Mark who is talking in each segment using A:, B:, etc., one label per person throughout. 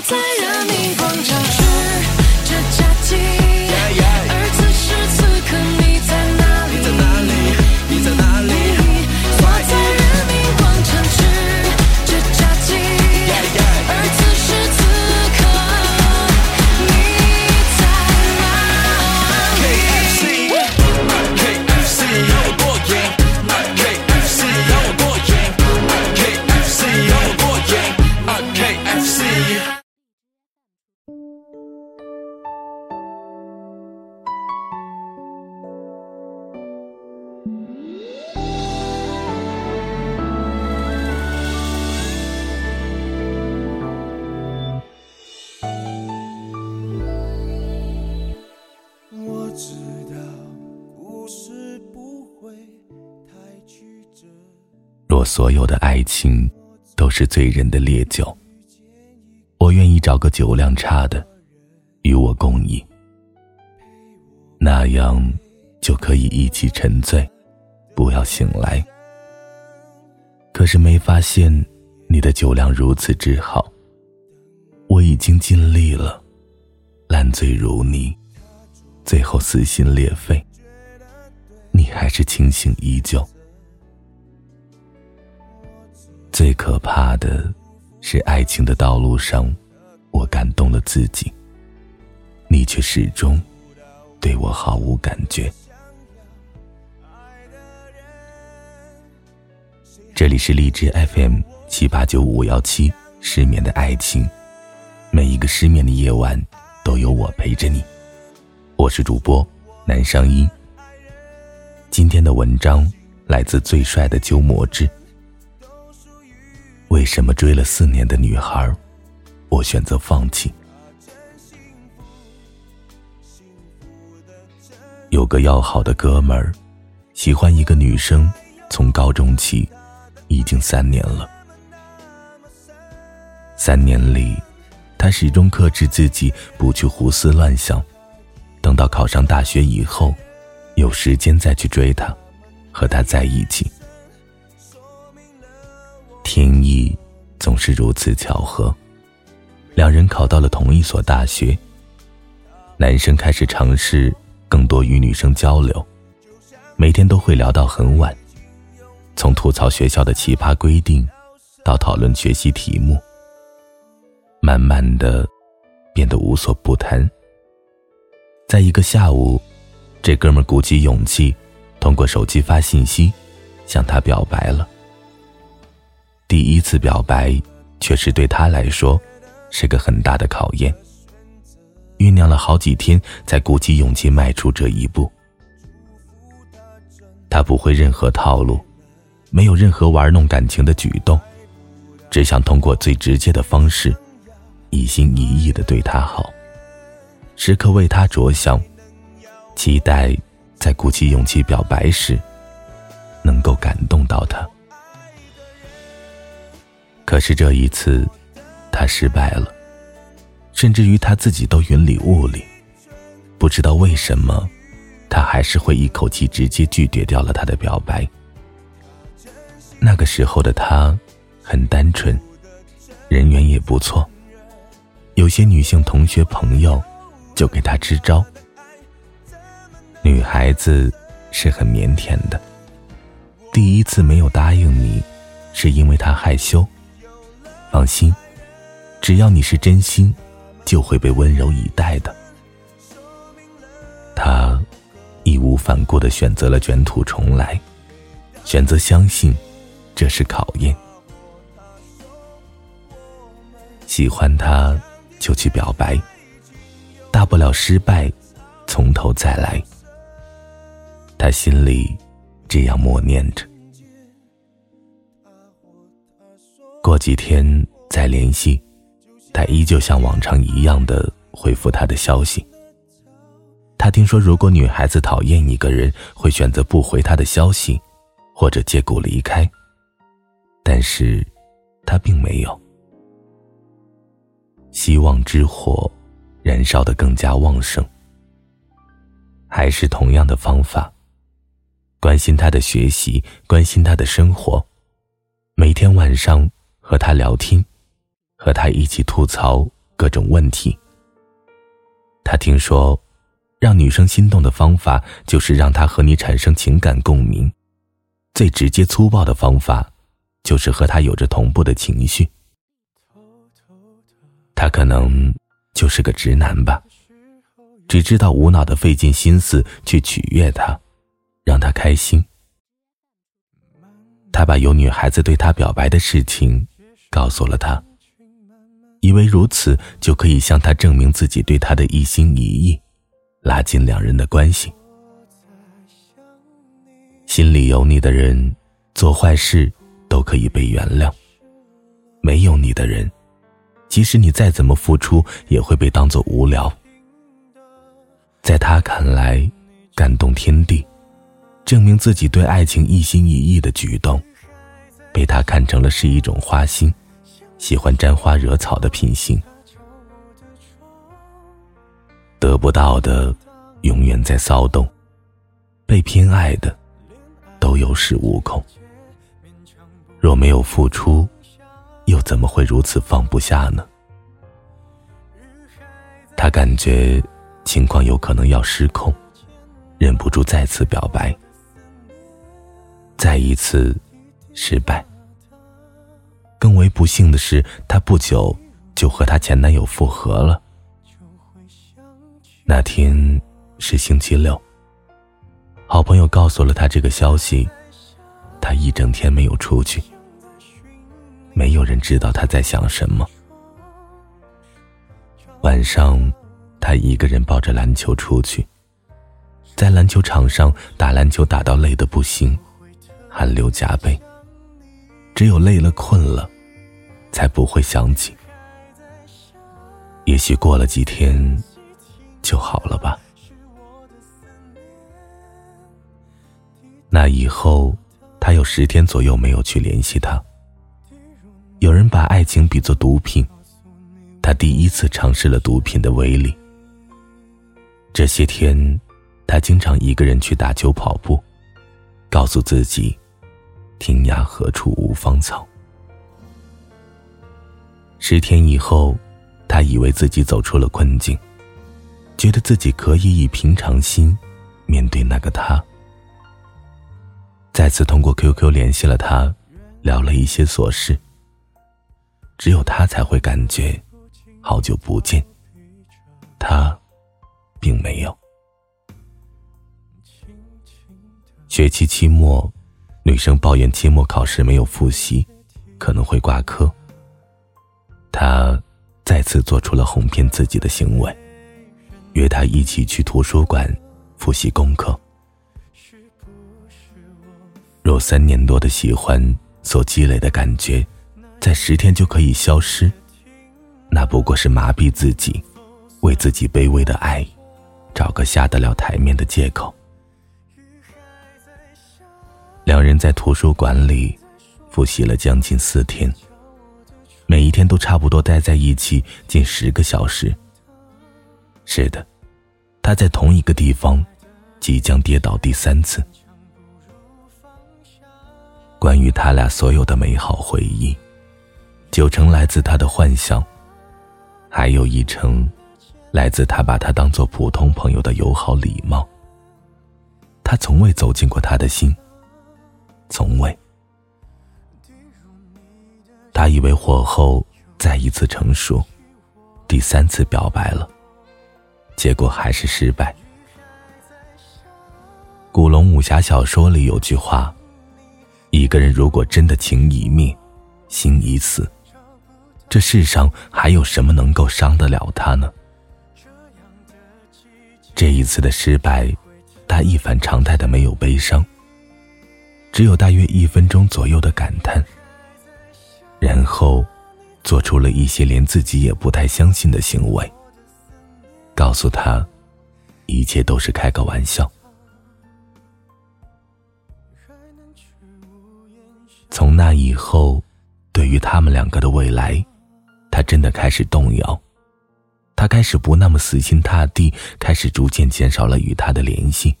A: 在人民广场吃着炸鸡，
B: 若所有的爱情都是醉人的烈酒，我愿意找个酒量差的与我共饮，那样就可以一起沉醉，不要醒来。可是没发现你的酒量如此之好，我已经尽力了，烂醉如泥，最后撕心裂肺，你还是清醒依旧。最可怕的是，爱情的道路上，我感动了自己，你却始终对我毫无感觉。这里是荔枝 FM 七八九五幺七，失眠的爱情，每一个失眠的夜晚都有我陪着你。我是主播南商一。今天的文章来自最帅的鸠摩智。为什么追了四年的女孩，我选择放弃？有个要好的哥们儿，喜欢一个女生，从高中起，已经三年了。三年里，他始终克制自己，不去胡思乱想。等到考上大学以后，有时间再去追她，和她在一起。天意总是如此巧合，两人考到了同一所大学。男生开始尝试更多与女生交流，每天都会聊到很晚，从吐槽学校的奇葩规定，到讨论学习题目，慢慢的变得无所不谈。在一个下午，这哥们鼓起勇气，通过手机发信息，向她表白了。第一次表白，确实对他来说，是个很大的考验。酝酿了好几天，才鼓起勇气迈出这一步。他不会任何套路，没有任何玩弄感情的举动，只想通过最直接的方式，一心一意的对她好，时刻为她着想，期待在鼓起勇气表白时，能够感动到她。可是这一次，他失败了，甚至于他自己都云里雾里，不知道为什么，他还是会一口气直接拒绝掉了他的表白。那个时候的他很单纯，人缘也不错，有些女性同学朋友就给他支招。女孩子是很腼腆的，第一次没有答应你，是因为她害羞。放心，只要你是真心，就会被温柔以待的。他义无反顾的选择了卷土重来，选择相信这是考验。喜欢他就去表白，大不了失败，从头再来。他心里这样默念着。过几天再联系，他依旧像往常一样的回复他的消息。他听说，如果女孩子讨厌一个人，会选择不回他的消息，或者借故离开。但是，他并没有。希望之火燃烧的更加旺盛。还是同样的方法，关心他的学习，关心他的生活，每天晚上。和他聊天，和他一起吐槽各种问题。他听说，让女生心动的方法就是让她和你产生情感共鸣，最直接粗暴的方法，就是和她有着同步的情绪。他可能就是个直男吧，只知道无脑的费尽心思去取悦她，让她开心。他把有女孩子对他表白的事情告诉了他，以为如此就可以向他证明自己对他的一心一意，拉近两人的关系。心里有你的人，做坏事都可以被原谅；没有你的人，即使你再怎么付出，也会被当作无聊。在他看来，感动天地，证明自己对爱情一心一意的举动，被他看成了是一种花心，喜欢沾花惹草的品性。得不到的，永远在骚动；被偏爱的，都有恃无恐。若没有付出，又怎么会如此放不下呢？他感觉情况有可能要失控，忍不住再次表白。再一次失败。更为不幸的是，她不久就和她前男友复合了。那天是星期六。好朋友告诉了她这个消息，她一整天没有出去。没有人知道她在想什么。晚上，她一个人抱着篮球出去，在篮球场上打篮球，打到累得不行，汗流浃背。只有累了、困了，才不会想起。也许过了几天，就好了吧。那以后，他有十天左右没有去联系他。有人把爱情比作毒品，他第一次尝试了毒品的威力。这些天，他经常一个人去打球、跑步，告诉自己。天涯何处无芳草。十天以后，他以为自己走出了困境，觉得自己可以以平常心面对那个他。再次通过 QQ 联系了他，聊了一些琐事。只有他才会感觉好久不见，他并没有。学期期末。女生抱怨期末考试没有复习，可能会挂科。他再次做出了哄骗自己的行为，约她一起去图书馆复习功课。若三年多的喜欢所积累的感觉，在十天就可以消失，那不过是麻痹自己，为自己卑微的爱找个下得了台面的借口。两人在图书馆里复习了将近四天，每一天都差不多待在一起近十个小时。是的，他在同一个地方，即将跌倒第三次。关于他俩所有的美好回忆，九成来自他的幻想，还有一成来自他把他当做普通朋友的友好礼貌。他从未走进过他的心。从未，他以为火候再一次成熟，第三次表白了，结果还是失败。古龙武侠小说里有句话：“一个人如果真的情已灭，心已死，这世上还有什么能够伤得了他呢？”这一次的失败，他一反常态的没有悲伤。只有大约一分钟左右的感叹，然后做出了一些连自己也不太相信的行为。告诉他，一切都是开个玩笑。从那以后，对于他们两个的未来，他真的开始动摇。他开始不那么死心塌地，开始逐渐减少了与他的联系。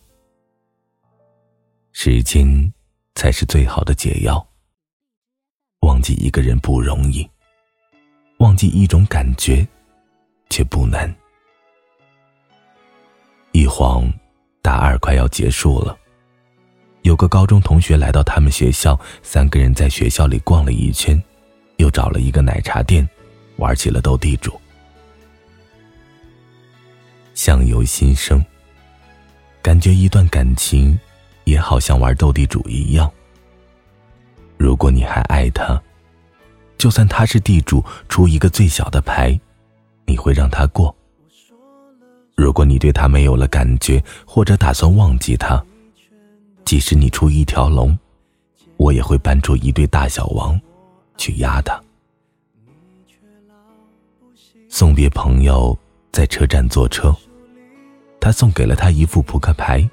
B: 时间。才是最好的解药。忘记一个人不容易，忘记一种感觉却不难。一晃，大二快要结束了。有个高中同学来到他们学校，三个人在学校里逛了一圈，又找了一个奶茶店，玩起了斗地主。相由心生，感觉一段感情，也好像玩斗地主一样。如果你还爱他，就算他是地主，出一个最小的牌，你会让他过。如果你对他没有了感觉，或者打算忘记他，即使你出一条龙，我也会搬出一对大小王，去压他。送别朋友，在车站坐车。他送给了他一副扑克牌，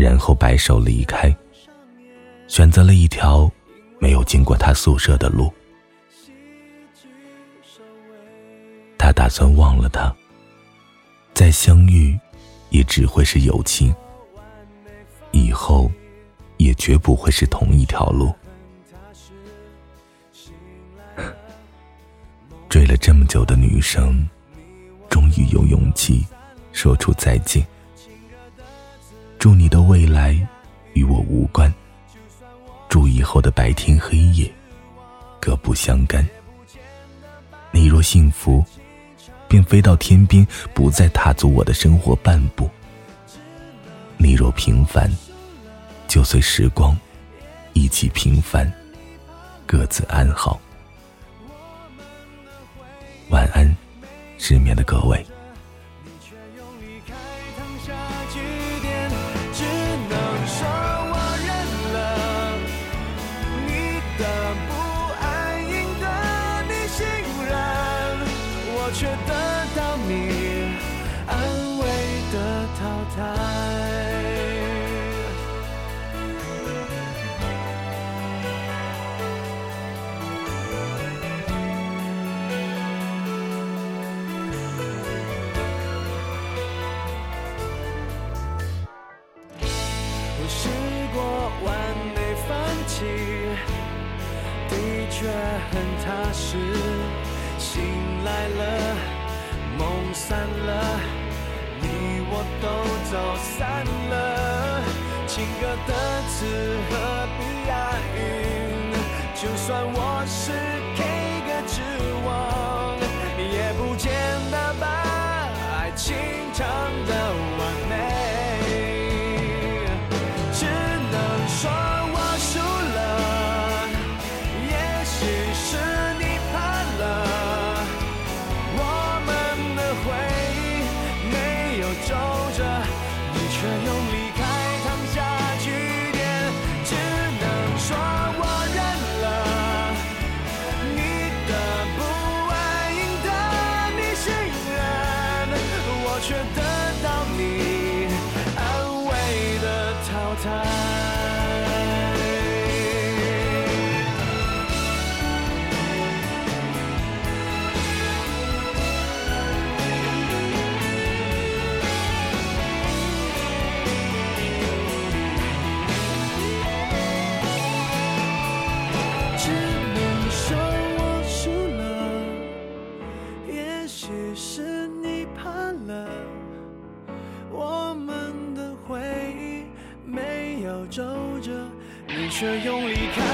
B: 然后摆手离开，选择了一条没有经过他宿舍的路。他打算忘了他，再相遇，也只会是友情。以后，也绝不会是同一条路。追了这么久的女生，终于有勇气。说出再见。祝你的未来与我无关。祝以后的白天黑夜各不相干。你若幸福，便飞到天边，不再踏足我的生活半步。你若平凡，就随时光一起平凡，各自安好。晚安，失眠的各位。
A: 却得到你安慰的淘汰。我试过完美放弃，的确很踏实。醒来了，梦散了，你我都走散了。情歌的词何必押韵？就算我是 K 歌之王，也不见得把爱情唱得却用力开。